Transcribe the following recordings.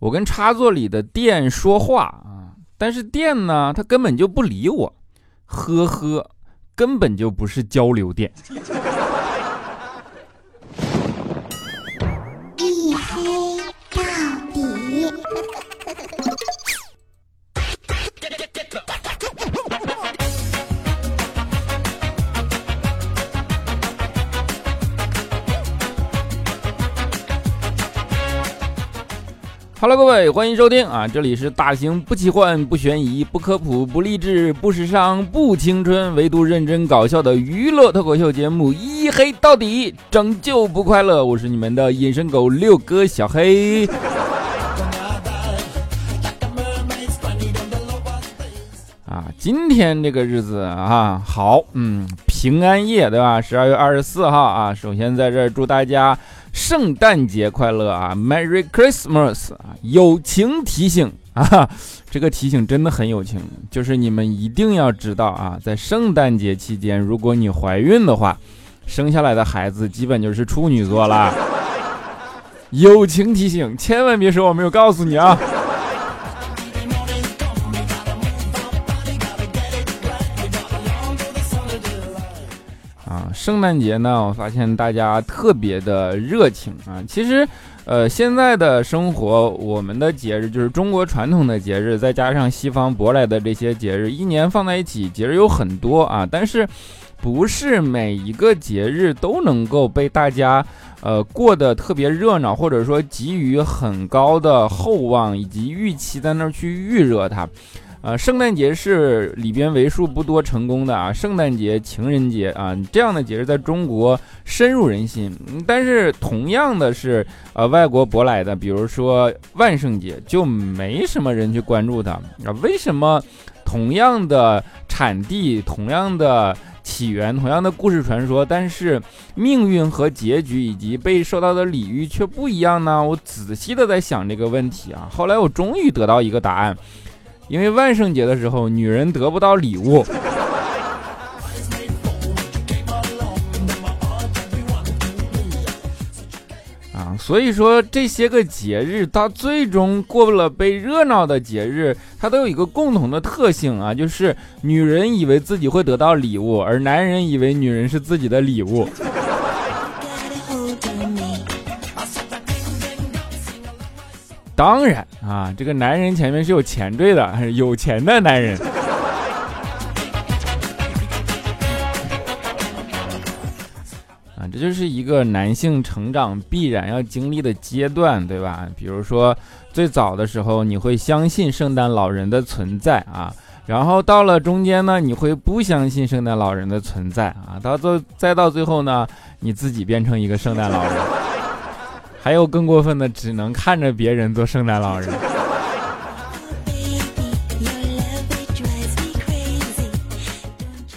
我跟插座里的电说话啊，但是电呢，它根本就不理我，呵呵，根本就不是交流电。一黑到底。Hello，各位，欢迎收听啊！这里是大型不奇幻、不悬疑、不科普、不励志、不时尚、不青春，唯独认真搞笑的娱乐脱口秀节目《一黑到底》，拯救不快乐。我是你们的隐身狗六哥小黑。啊，今天这个日子啊，好，嗯，平安夜对吧？十二月二十四号啊，首先在这儿祝大家。圣诞节快乐啊，Merry Christmas 啊！友情提醒 啊，这个提醒真的很友情，就是你们一定要知道啊，在圣诞节期间，如果你怀孕的话，生下来的孩子基本就是处女座啦。友情提醒，千万别说我没有告诉你啊。圣诞节呢，我发现大家特别的热情啊。其实，呃，现在的生活，我们的节日就是中国传统的节日，再加上西方舶来的这些节日，一年放在一起，节日有很多啊。但是，不是每一个节日都能够被大家呃过得特别热闹，或者说给予很高的厚望以及预期，在那儿去预热它。呃，圣诞节是里边为数不多成功的啊，圣诞节、情人节啊这样的节日在中国深入人心。但是同样的是，呃，外国舶来的，比如说万圣节，就没什么人去关注它啊。为什么？同样的产地，同样的起源，同样的故事传说，但是命运和结局以及被受到的礼遇却不一样呢？我仔细的在想这个问题啊，后来我终于得到一个答案。因为万圣节的时候，女人得不到礼物啊，所以说这些个节日，它最终过了被热闹的节日，它都有一个共同的特性啊，就是女人以为自己会得到礼物，而男人以为女人是自己的礼物。当然啊，这个男人前面是有前缀的，是 有钱的男人。啊，这就是一个男性成长必然要经历的阶段，对吧？比如说，最早的时候你会相信圣诞老人的存在啊，然后到了中间呢，你会不相信圣诞老人的存在啊，到最再到最后呢，你自己变成一个圣诞老人。还有更过分的，只能看着别人做圣诞老人。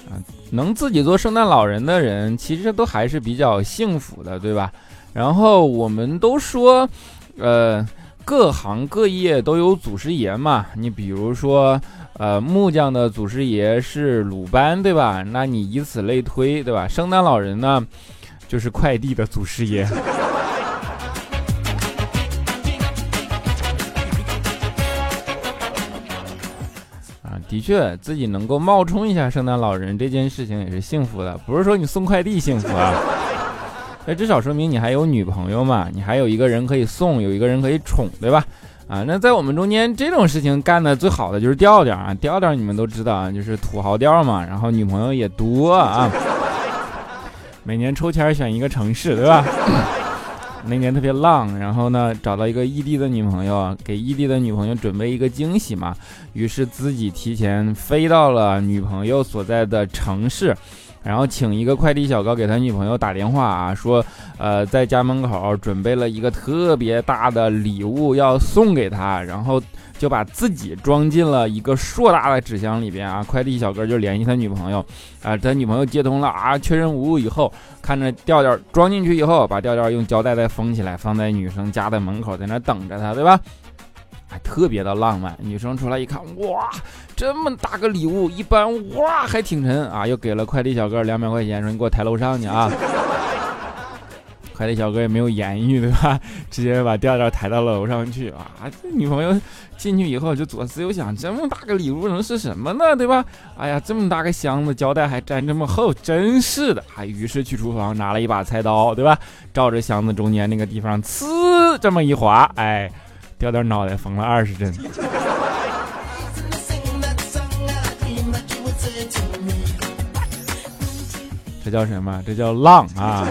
啊，能自己做圣诞老人的人，其实都还是比较幸福的，对吧？然后我们都说，呃，各行各业都有祖师爷嘛。你比如说，呃，木匠的祖师爷是鲁班，对吧？那你以此类推，对吧？圣诞老人呢，就是快递的祖师爷。的确，自己能够冒充一下圣诞老人这件事情也是幸福的，不是说你送快递幸福啊，那至少说明你还有女朋友嘛，你还有一个人可以送，有一个人可以宠，对吧？啊，那在我们中间这种事情干的最好的就是调调啊，调调你们都知道啊，就是土豪调嘛，然后女朋友也多啊，每年抽签选一个城市，对吧？那年特别浪，然后呢，找到一个异地的女朋友，给异地的女朋友准备一个惊喜嘛。于是自己提前飞到了女朋友所在的城市，然后请一个快递小哥给他女朋友打电话啊，说，呃，在家门口准备了一个特别大的礼物要送给他，然后。就把自己装进了一个硕大的纸箱里边啊，快递小哥就联系他女朋友，啊，他女朋友接通了啊，确认无误以后，看着调调装进去以后，把调调用胶带再封起来，放在女生家的门口，在那等着他，对吧？还特别的浪漫。女生出来一看，哇，这么大个礼物，一般哇还挺沉啊，又给了快递小哥两百块钱，说你给我抬楼上去啊。快递小哥也没有言语，对吧？直接把调调抬到楼上去啊！这女朋友进去以后就左思右想，这么大个礼物能是什么呢？对吧？哎呀，这么大个箱子，胶带还粘这么厚，真是的！哎，于是去厨房拿了一把菜刀，对吧？照着箱子中间那个地方，呲这么一划，哎，掉点脑袋缝了二十针。这叫什么？这叫浪啊！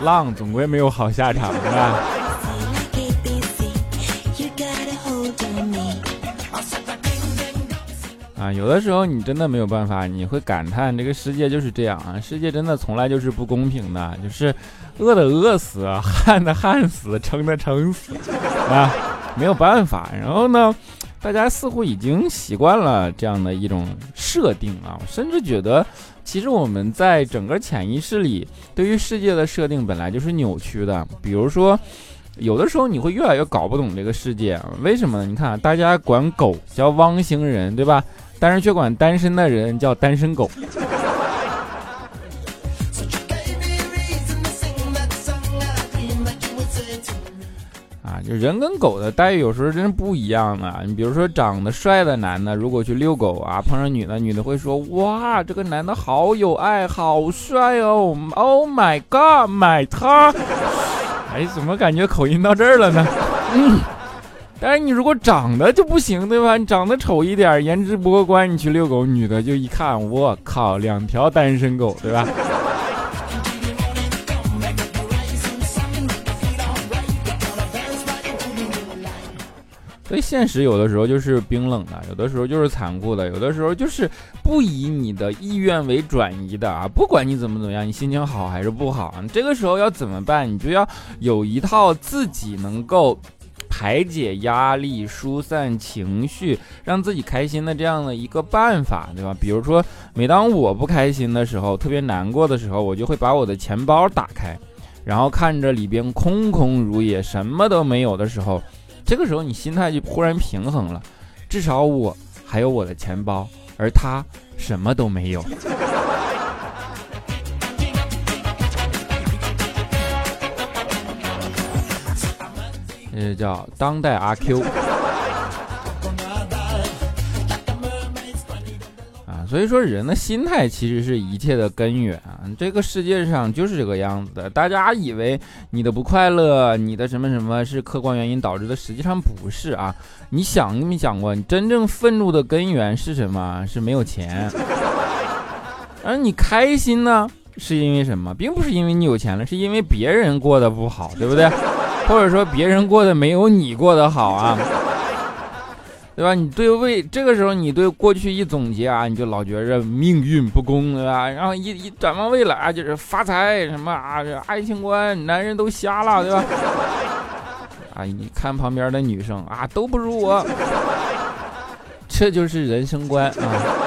浪总归没有好下场，是吧啊，有的时候你真的没有办法，你会感叹这个世界就是这样啊！世界真的从来就是不公平的，就是饿的饿死，旱的旱死，撑的撑死啊！没有办法。然后呢，大家似乎已经习惯了这样的一种设定啊，甚至觉得。其实我们在整个潜意识里，对于世界的设定本来就是扭曲的。比如说，有的时候你会越来越搞不懂这个世界，为什么呢？你看，大家管狗叫汪星人，对吧？但是却管单身的人叫单身狗。啊就人跟狗的待遇有时候真是不一样的。你比如说，长得帅的男的，如果去遛狗啊，碰上女的，女的会说：“哇，这个男的好有爱，好帅哦！”Oh my god，买他！哎，怎么感觉口音到这儿了呢？嗯。但是你如果长得就不行，对吧？你长得丑一点，颜值不过关，你去遛狗，女的就一看，我靠，两条单身狗，对吧？所以现实有的时候就是冰冷的，有的时候就是残酷的，有的时候就是不以你的意愿为转移的啊！不管你怎么怎么样，你心情好还是不好，你这个时候要怎么办？你就要有一套自己能够排解压力、疏散情绪、让自己开心的这样的一个办法，对吧？比如说，每当我不开心的时候，特别难过的时候，我就会把我的钱包打开，然后看着里边空空如也，什么都没有的时候。这个时候你心态就忽然平衡了，至少我还有我的钱包，而他什么都没有。这就叫当代阿 Q。所以说，人的心态其实是一切的根源啊！这个世界上就是这个样子的。大家以为你的不快乐，你的什么什么是客观原因导致的，实际上不是啊！你想没想过，你真正愤怒的根源是什么？是没有钱。而你开心呢，是因为什么？并不是因为你有钱了，是因为别人过得不好，对不对？或者说别人过得没有你过得好啊？对吧？你对未这个时候，你对过去一总结啊，你就老觉着命运不公，对吧？然后一一展望未来，就是发财什么啊，这爱情观，男人都瞎了，对吧？啊，你看旁边的女生啊，都不如我，这就是人生观啊。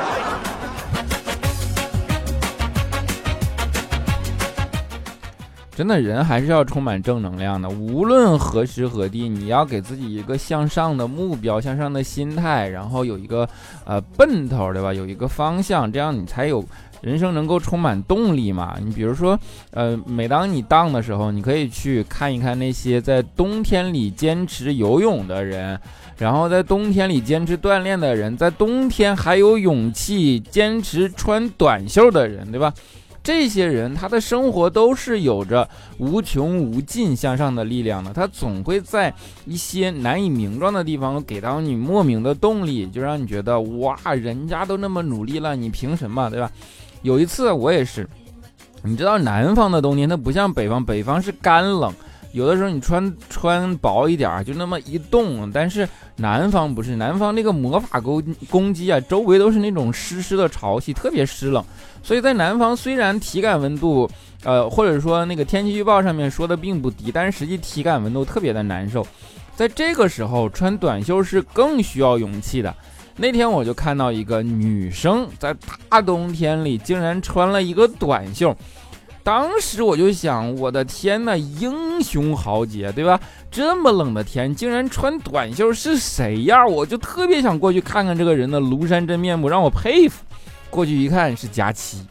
真的人还是要充满正能量的，无论何时何地，你要给自己一个向上的目标、向上的心态，然后有一个呃奔头，对吧？有一个方向，这样你才有人生能够充满动力嘛。你比如说，呃，每当你荡的时候，你可以去看一看那些在冬天里坚持游泳的人，然后在冬天里坚持锻炼的人，在冬天还有勇气坚持穿短袖的人，对吧？这些人，他的生活都是有着无穷无尽向上的力量的。他总会在一些难以名状的地方给到你莫名的动力，就让你觉得哇，人家都那么努力了，你凭什么，对吧？有一次我也是，你知道南方的冬天它不像北方，北方是干冷。有的时候你穿穿薄一点儿，就那么一冻，但是南方不是，南方那个魔法攻攻击啊，周围都是那种湿湿的潮气，特别湿冷。所以在南方虽然体感温度，呃，或者说那个天气预报上面说的并不低，但是实际体感温度特别的难受。在这个时候穿短袖是更需要勇气的。那天我就看到一个女生在大 冬天里竟然穿了一个短袖。当时我就想，我的天呐，英雄豪杰，对吧？这么冷的天，竟然穿短袖，是谁呀？我就特别想过去看看这个人的庐山真面目，让我佩服。过去一看，是佳期。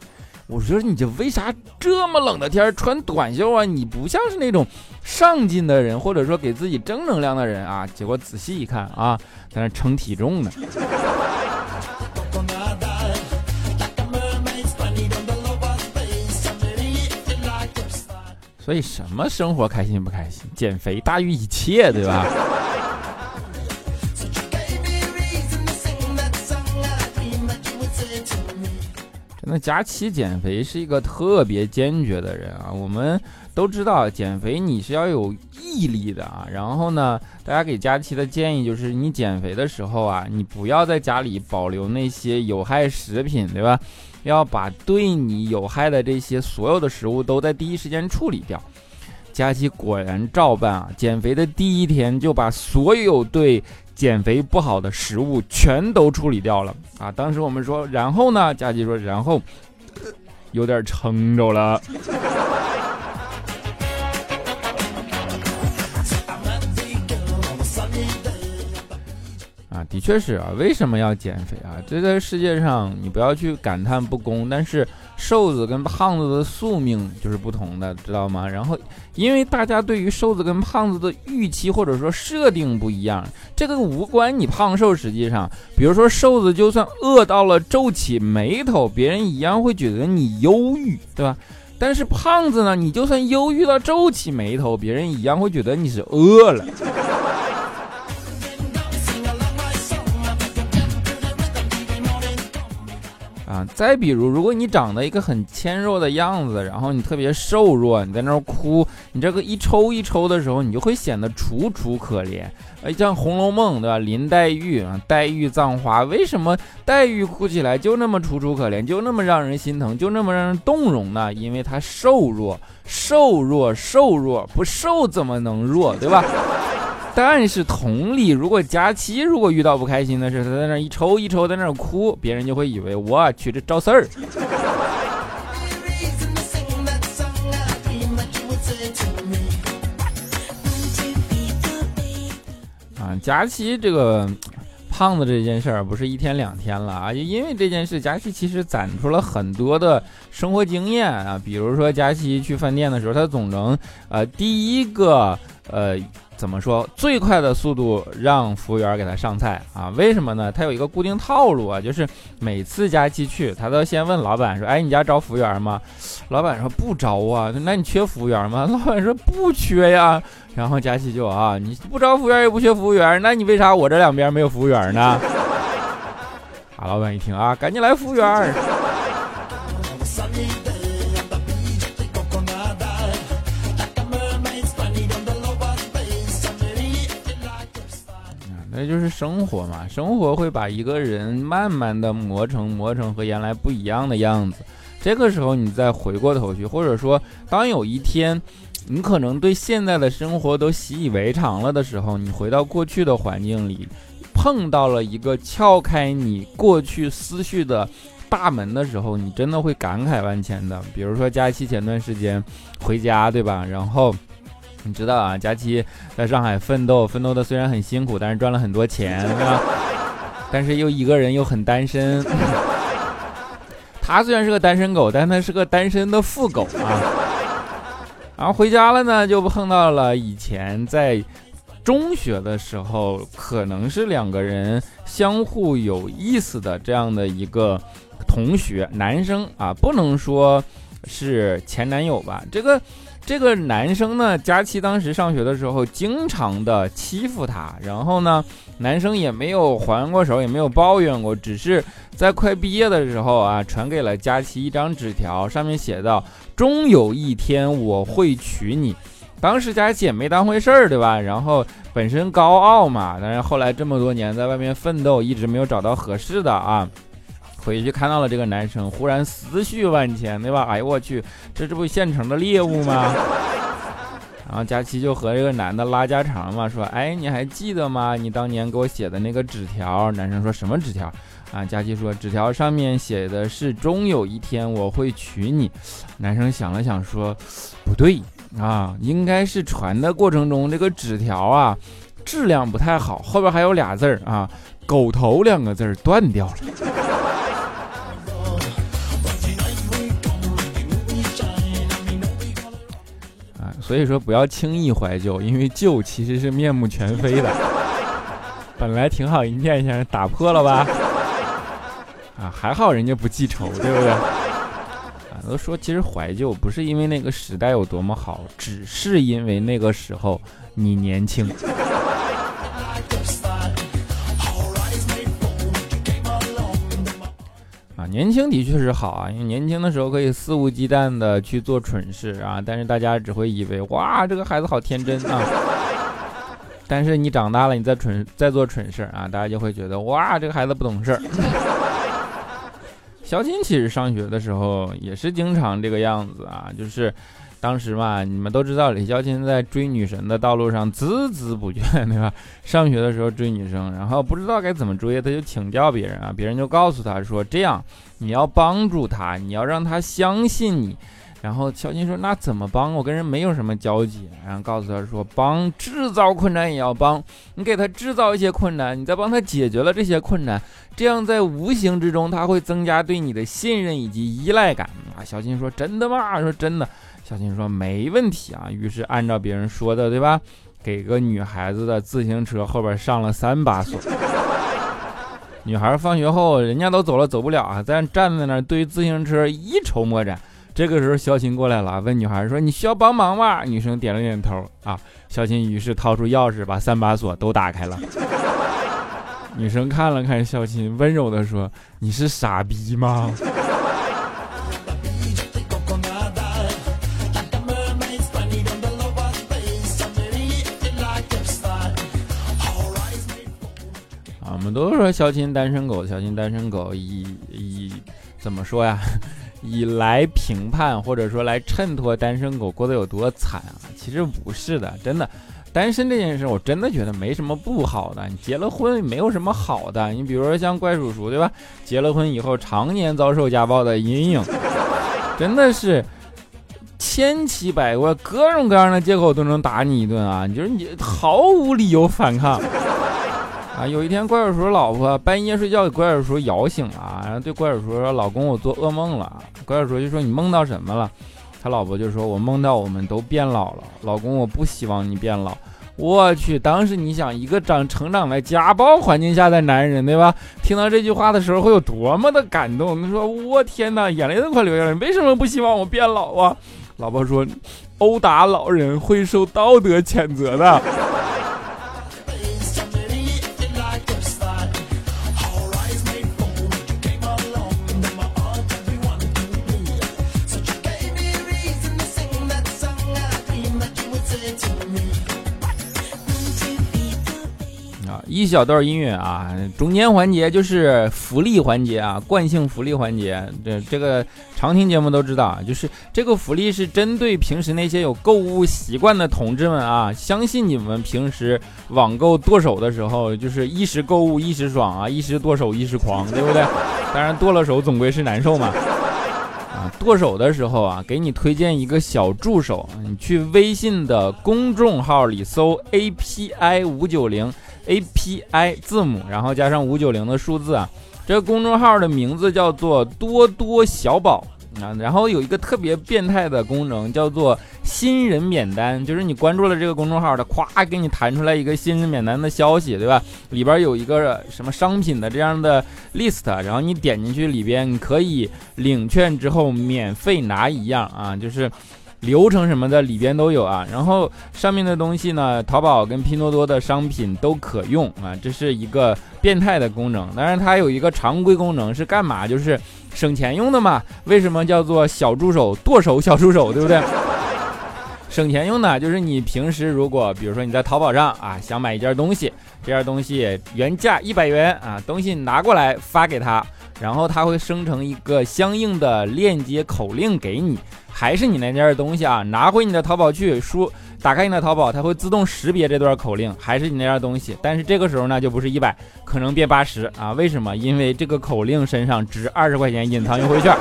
我说你这为啥这么冷的天穿短袖啊？你不像是那种上进的人，或者说给自己正能量的人啊。结果仔细一看啊，在那称体重呢。所以什么生活开心不开心？减肥大于一切，对吧？真的，佳期减肥是一个特别坚决的人啊！我们都知道，减肥你是要有毅力的啊。然后呢，大家给佳期的建议就是，你减肥的时候啊，你不要在家里保留那些有害食品，对吧？要把对你有害的这些所有的食物都在第一时间处理掉。佳琪果然照办啊！减肥的第一天就把所有对减肥不好的食物全都处理掉了啊！当时我们说，然后呢？佳琪说，然后有点撑着了。的确是啊，为什么要减肥啊？这个世界上，你不要去感叹不公，但是瘦子跟胖子的宿命就是不同的，知道吗？然后，因为大家对于瘦子跟胖子的预期或者说设定不一样，这个无关你胖瘦。实际上，比如说瘦子就算饿到了皱起眉头，别人一样会觉得你忧郁，对吧？但是胖子呢，你就算忧郁到皱起眉头，别人一样会觉得你是饿了。再比如，如果你长得一个很纤弱的样子，然后你特别瘦弱，你在那儿哭，你这个一抽一抽的时候，你就会显得楚楚可怜。哎，像《红楼梦》对吧？林黛玉啊，黛玉葬花，为什么黛玉哭起来就那么楚楚可怜，就那么让人心疼，就那么让人动容呢？因为她瘦弱，瘦弱，瘦弱，不瘦怎么能弱，对吧？但是同理，如果佳期如果遇到不开心的事，他在那一抽一抽，在那哭，别人就会以为我去这找事儿。啊，佳期这个胖子这件事儿不是一天两天了啊，就因为这件事，佳期其实攒出了很多的生活经验啊，比如说佳期去饭店的时候，他总能呃第一个呃。怎么说？最快的速度让服务员给他上菜啊？为什么呢？他有一个固定套路啊，就是每次佳期去，他都先问老板说：“哎，你家招服务员吗？”老板说：“不招啊。”那你缺服务员吗？老板说：“不缺呀。”然后佳期就啊：“你不招服务员也不缺服务员，那你为啥我这两边没有服务员呢？”啊，老板一听啊，赶紧来服务员。那就是生活嘛，生活会把一个人慢慢的磨成磨成和原来不一样的样子。这个时候你再回过头去，或者说当有一天，你可能对现在的生活都习以为常了的时候，你回到过去的环境里，碰到了一个撬开你过去思绪的大门的时候，你真的会感慨万千的。比如说佳期前段时间回家，对吧？然后。你知道啊，佳期在上海奋斗，奋斗的虽然很辛苦，但是赚了很多钱，是吧但是又一个人又很单身。他虽然是个单身狗，但他是个单身的富狗啊。然后回家了呢，就碰到了以前在中学的时候，可能是两个人相互有意思的这样的一个同学，男生啊，不能说是前男友吧，这个。这个男生呢，佳期当时上学的时候，经常的欺负他，然后呢，男生也没有还过手，也没有抱怨过，只是在快毕业的时候啊，传给了佳期一张纸条，上面写道：“终有一天我会娶你。”当时佳期也没当回事儿，对吧？然后本身高傲嘛，但是后来这么多年在外面奋斗，一直没有找到合适的啊。回去看到了这个男生，忽然思绪万千，对吧？哎呦我去，这这不现成的猎物吗？然后佳琪就和这个男的拉家常嘛，说：“哎，你还记得吗？你当年给我写的那个纸条？”男生说什么纸条？啊，佳琪说纸条上面写的是“终有一天我会娶你”。男生想了想说：“不对啊，应该是传的过程中这个纸条啊质量不太好，后边还有俩字儿啊，狗头两个字儿断掉了。”所以说不要轻易怀旧，因为旧其实是面目全非的。本来挺好一念想，打破了吧？啊，还好人家不记仇，对不对？啊，都说其实怀旧不是因为那个时代有多么好，只是因为那个时候你年轻。年轻的确是好啊，因为年轻的时候可以肆无忌惮的去做蠢事啊，但是大家只会以为哇，这个孩子好天真啊。但是你长大了，你再蠢再做蠢事啊，大家就会觉得哇，这个孩子不懂事儿。小金其实上学的时候也是经常这个样子啊，就是当时嘛，你们都知道李小金在追女神的道路上孜孜不倦，对吧？上学的时候追女生，然后不知道该怎么追，他就请教别人啊，别人就告诉他说，这样你要帮助他，你要让他相信你。然后小金说：“那怎么帮？我跟人没有什么交集。”然后告诉他说：“帮制造困难也要帮，你给他制造一些困难，你再帮他解决了这些困难，这样在无形之中他会增加对你的信任以及依赖感。”啊，小金说：“真的吗？”说：“真的。”小金说：“没问题啊。”于是按照别人说的，对吧？给个女孩子的自行车后边上了三把锁。女孩放学后，人家都走了，走不了啊，但站在那儿对自行车一筹莫展。这个时候，小琴过来了，问女孩说：“你需要帮忙吗？”女生点了点头。啊，小琴于是掏出钥匙，把三把锁都打开了。女生看了看小琴，温柔地说：“你是傻逼吗？”都说小琴单身狗，小琴单身狗，以以怎么说呀？以来评判或者说来衬托单身狗过得有多惨啊？其实不是的，真的，单身这件事我真的觉得没什么不好的。你结了婚没有什么好的，你比如说像怪叔叔对吧？结了婚以后常年遭受家暴的阴影，真的是千奇百怪，各种各样的借口都能打你一顿啊！你就是你毫无理由反抗。啊，有一天怪叔叔老婆半夜睡觉给怪叔叔摇醒了，然后对怪叔叔说：“老公，我做噩梦了。”怪叔叔就说：“你梦到什么了？”他老婆就说：“我梦到我们都变老了。”老公，我不希望你变老。我去，当时你想一个长成长在家暴环境下的男人，对吧？听到这句话的时候会有多么的感动？你说我天哪，眼泪都快流下来。为什么不希望我变老啊？老婆说：“殴打老人会受道德谴责的。”一小段音乐啊，中间环节就是福利环节啊，惯性福利环节。这这个常听节目都知道，就是这个福利是针对平时那些有购物习惯的同志们啊。相信你们平时网购剁手的时候，就是一时购物一时爽啊，一时剁手一时狂，对不对？当然剁了手总归是难受嘛。剁手的时候啊，给你推荐一个小助手，你去微信的公众号里搜 API 五九零。A P I 字母，然后加上五九零的数字啊，这个公众号的名字叫做多多小宝啊，然后有一个特别变态的功能叫做新人免单，就是你关注了这个公众号，的咵给你弹出来一个新人免单的消息，对吧？里边有一个什么商品的这样的 list，然后你点进去里边，你可以领券之后免费拿一样啊，就是。流程什么的里边都有啊，然后上面的东西呢，淘宝跟拼多多的商品都可用啊，这是一个变态的功能。当然它有一个常规功能是干嘛？就是省钱用的嘛。为什么叫做小助手剁手小助手，对不对？省钱用的，就是你平时如果比如说你在淘宝上啊想买一件东西，这件东西原价一百元啊，东西拿过来发给他，然后他会生成一个相应的链接口令给你。还是你那件东西啊，拿回你的淘宝去，输打开你的淘宝，它会自动识别这段口令，还是你那件东西。但是这个时候呢，就不是一百，可能变八十啊？为什么？因为这个口令身上值二十块钱隐藏优惠券，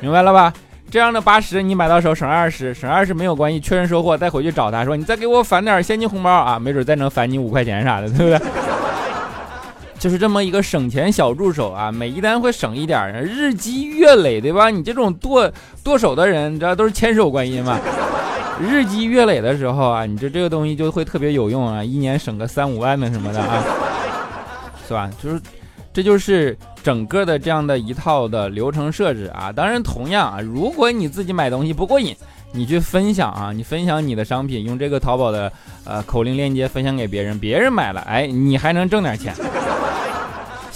明白了吧？这样的八十你买到手省二十，省二十没有关系，确认收货再回去找他说，你再给我返点现金红包啊，没准再能返你五块钱啥的，对不对？就是这么一个省钱小助手啊，每一单会省一点，日积月累，对吧？你这种剁剁手的人，你知道都是千手观音嘛。日积月累的时候啊，你这这个东西就会特别有用啊，一年省个三五万的什么的啊，是吧？就是，这就是整个的这样的一套的流程设置啊。当然，同样啊，如果你自己买东西不过瘾，你去分享啊，你分享你的商品，用这个淘宝的呃口令链接分享给别人，别人买了，哎，你还能挣点钱。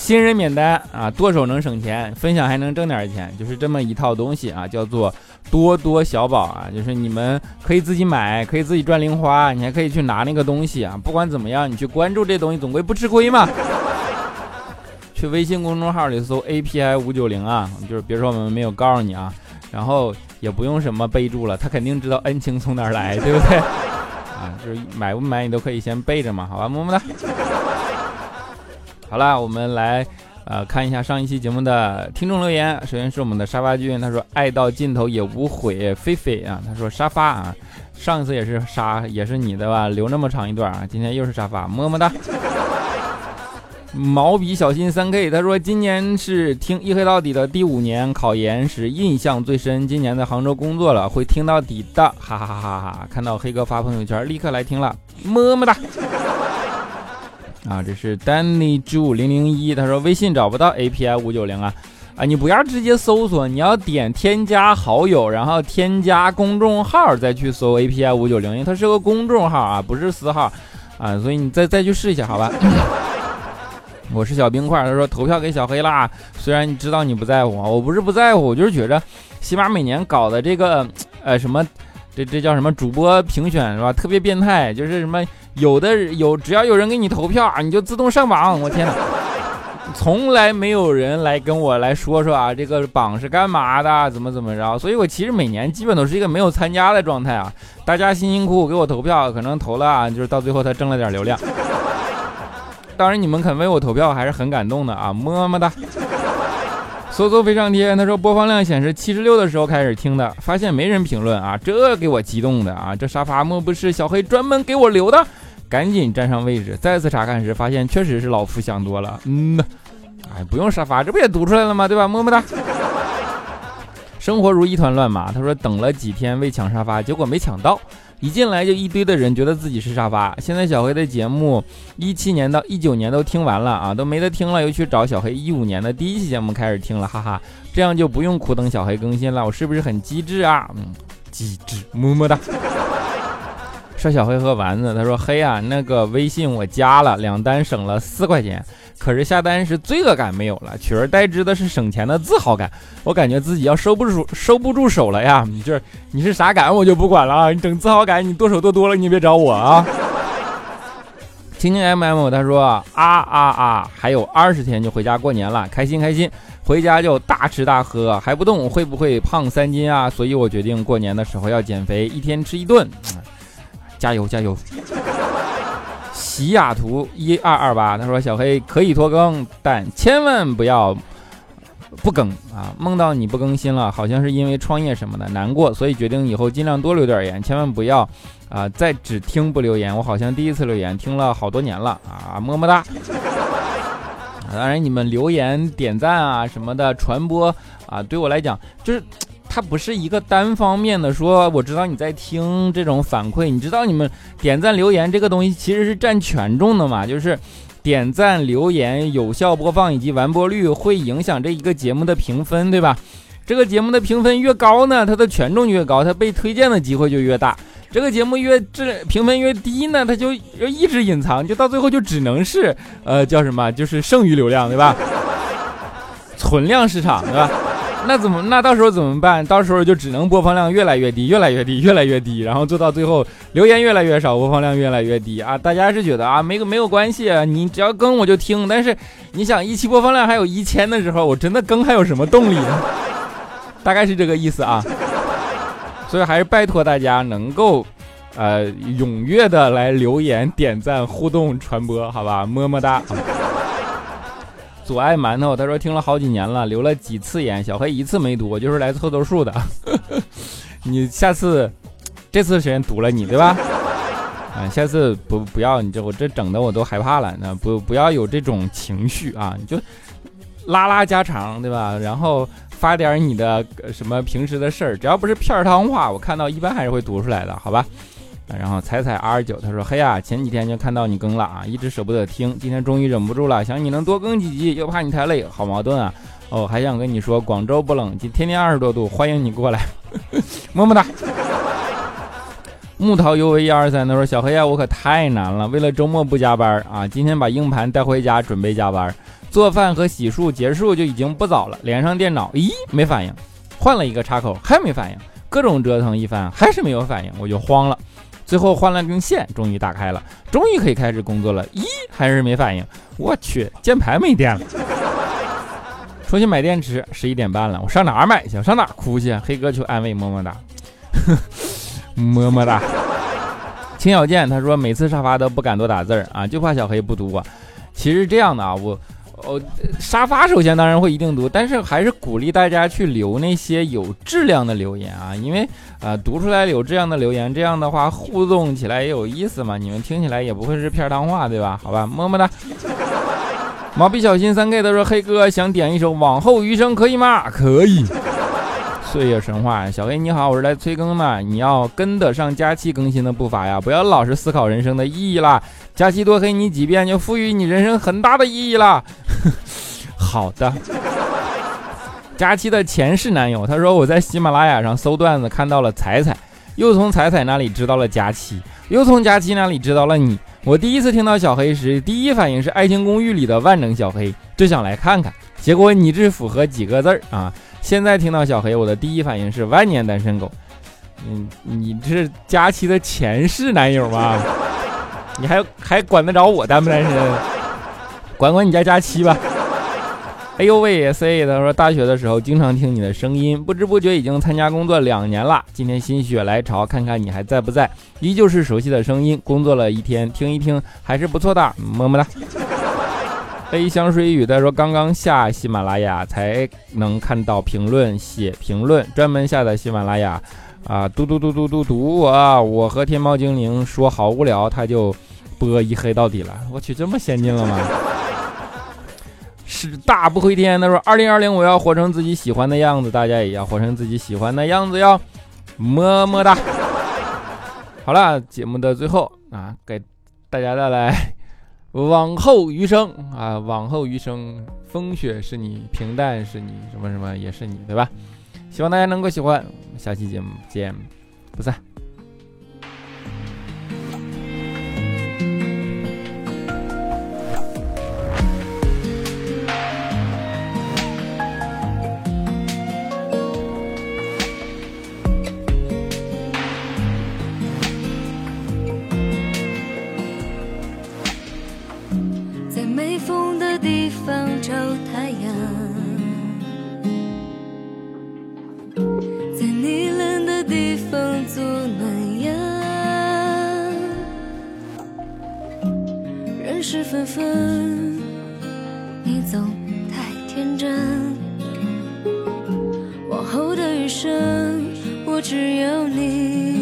新人免单啊，剁手能省钱，分享还能挣点钱，就是这么一套东西啊，叫做多多小宝啊，就是你们可以自己买，可以自己赚零花，你还可以去拿那个东西啊。不管怎么样，你去关注这东西，总归不吃亏嘛。去微信公众号里搜 API 五九零啊，就是别说我们没有告诉你啊，然后也不用什么备注了，他肯定知道恩情从哪儿来，对不对？啊，就是买不买你都可以先备着嘛，好吧，么么哒。好了，我们来，呃，看一下上一期节目的听众留言。首先是我们的沙发君，他说爱到尽头也无悔。菲菲啊，他说沙发啊，上一次也是沙，也是你的吧？留那么长一段啊，今天又是沙发，么么哒。毛笔小新三 K，他说今年是听一黑到底的第五年，考研时印象最深。今年在杭州工作了，会听到底的，哈哈哈哈哈！看到黑哥发朋友圈，立刻来听了，么么哒。啊，这是 Danny Zhu 零零一，他说微信找不到 API 五九零啊，啊，你不要直接搜索，你要点添加好友，然后添加公众号再去搜 API 五九零，因为它是个公众号啊，不是私号啊，所以你再再去试一下，好吧？我是小冰块，他说投票给小黑啦，虽然你知道你不在乎，我不是不在乎，我就是觉着起码每年搞的这个呃什么，这这叫什么主播评选是吧？特别变态，就是什么。有的有，只要有人给你投票啊，你就自动上榜。我天哪，从来没有人来跟我来说说啊，这个榜是干嘛的，怎么怎么着。所以我其实每年基本都是一个没有参加的状态啊。大家辛辛苦苦给我投票，可能投了，就是到最后他挣了点流量。当然你们肯为我投票，还是很感动的啊，么么哒。搜搜飞上天，他说播放量显示七十六的时候开始听的，发现没人评论啊，这给我激动的啊！这沙发莫不是小黑专门给我留的？赶紧站上位置，再次查看时发现确实是老夫想多了。嗯，哎，不用沙发，这不也读出来了吗？对吧？么么哒。生活如一团乱麻，他说等了几天为抢沙发，结果没抢到。一进来就一堆的人，觉得自己是沙发。现在小黑的节目一七年到一九年都听完了啊，都没得听了，又去找小黑一五年的第一期节目开始听了，哈哈，这样就不用苦等小黑更新了。我是不是很机智啊？嗯，机智，么么哒。说小黑和丸子，他说黑啊，那个微信我加了，两单省了四块钱。可是下单时罪恶感没有了，取而代之的是省钱的自豪感。我感觉自己要收不住收不住手了呀！你这你是啥感我就不管了啊！你整自豪感，你剁手剁多了，你别找我啊！听听 M M，他说啊啊啊，还有二十天就回家过年了，开心开心，回家就大吃大喝，还不动会不会胖三斤啊？所以我决定过年的时候要减肥，一天吃一顿，加油加油！喜雅图一二二八，他说小黑可以拖更，但千万不要不更啊！梦到你不更新了，好像是因为创业什么的难过，所以决定以后尽量多留点言，千万不要啊再只听不留言。我好像第一次留言，听了好多年了啊，么么哒！当然你们留言点赞啊什么的传播啊，对我来讲就是。它不是一个单方面的说，我知道你在听这种反馈，你知道你们点赞留言这个东西其实是占权重的嘛？就是点赞留言、有效播放以及完播率会影响这一个节目的评分，对吧？这个节目的评分越高呢，它的权重越高，它被推荐的机会就越大。这个节目越质评分越低呢，它就要一直隐藏，就到最后就只能是呃叫什么，就是剩余流量，对吧？存量市场，对吧？那怎么？那到时候怎么办？到时候就只能播放量越来越低，越来越低，越来越低，然后做到最后留言越来越少，播放量越来越低啊！大家是觉得啊，没个没有关系，你只要更我就听。但是你想，一期播放量还有一千的时候，我真的更还有什么动力？大概是这个意思啊。所以还是拜托大家能够，呃，踊跃的来留言、点赞、互动、传播，好吧？么么哒。左爱馒头，他说听了好几年了，留了几次言，小黑一次没读，我就是来凑凑数的。你下次，这次谁读了你，对吧？啊，下次不不要你这我这整的我都害怕了，那不不要有这种情绪啊，你就拉拉家常，对吧？然后发点你的什么平时的事儿，只要不是片儿汤话，我看到一般还是会读出来的，好吧？然后彩彩 R 九他说：“嘿呀，前几天就看到你更了啊，一直舍不得听，今天终于忍不住了，想你能多更几集，又怕你太累，好矛盾啊。哦，还想跟你说，广州不冷，今天天二十多度，欢迎你过来，么么哒。”木桃 U V 一二三他说：“小黑呀，我可太难了，为了周末不加班啊，今天把硬盘带回家准备加班，做饭和洗漱结束就已经不早了，连上电脑，咦，没反应，换了一个插口还没反应，各种折腾一番还是没有反应，我就慌了。”最后换了根线，终于打开了，终于可以开始工作了。咦，还是没反应。我去，键盘没电了。出去买电池，十一点半了，我上哪儿买去？上哪儿哭去？黑哥去安慰，么么哒，么么哒。秦小健他说，每次沙发都不敢多打字儿啊，就怕小黑不读啊。其实这样的啊，我。哦，沙发首先当然会一定读，但是还是鼓励大家去留那些有质量的留言啊，因为啊读出来有质量的留言，这样的话互动起来也有意思嘛，你们听起来也不会是片儿汤话，对吧？好吧，么么哒。毛笔小新三 K 他说黑哥想点一首往后余生可以吗？可以。岁月神话，小黑你好，我是来催更的，你要跟得上佳期更新的步伐呀，不要老是思考人生的意义啦。佳期多黑你几遍，就赋予你人生很大的意义了。好的。佳期的前世男友他说我在喜马拉雅上搜段子看到了彩彩，又从彩彩那里知道了佳期，又从佳期那里知道了你。我第一次听到小黑时，第一反应是《爱情公寓》里的万能小黑，就想来看看。结果你这符合几个字儿啊？现在听到小黑，我的第一反应是万年单身狗。嗯，你是佳期的前世男友吗？你还还管得着我单不单身？管管你家佳期吧。哎呦喂，C，他说大学的时候经常听你的声音，不知不觉已经参加工作两年了。今天心血来潮，看看你还在不在，依旧是熟悉的声音。工作了一天，听一听还是不错的，么么哒。悲香水雨，他说刚刚下喜马拉雅才能看到评论，写评论，专门下载喜马拉雅，啊，嘟嘟嘟嘟嘟嘟我，我和天猫精灵说好无聊，他就播一黑到底了。我去，这么先进了吗？是大不回天。他说二零二零我要活成自己喜欢的样子，大家也要活成自己喜欢的样子哟，么么哒。好了，节目的最后啊，给大家带来。往后余生啊，往后余生，风雪是你，平淡是你，什么什么也是你，对吧？希望大家能够喜欢，下期节目见不散。是纷纷，你总太天真。往后的余生，我只有你。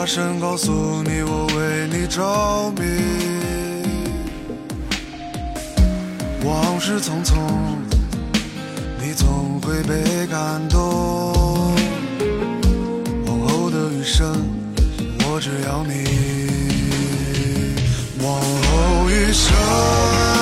大声告诉你我为你着迷往事匆匆你总会被感动。往后的余生我只要你。往后余生。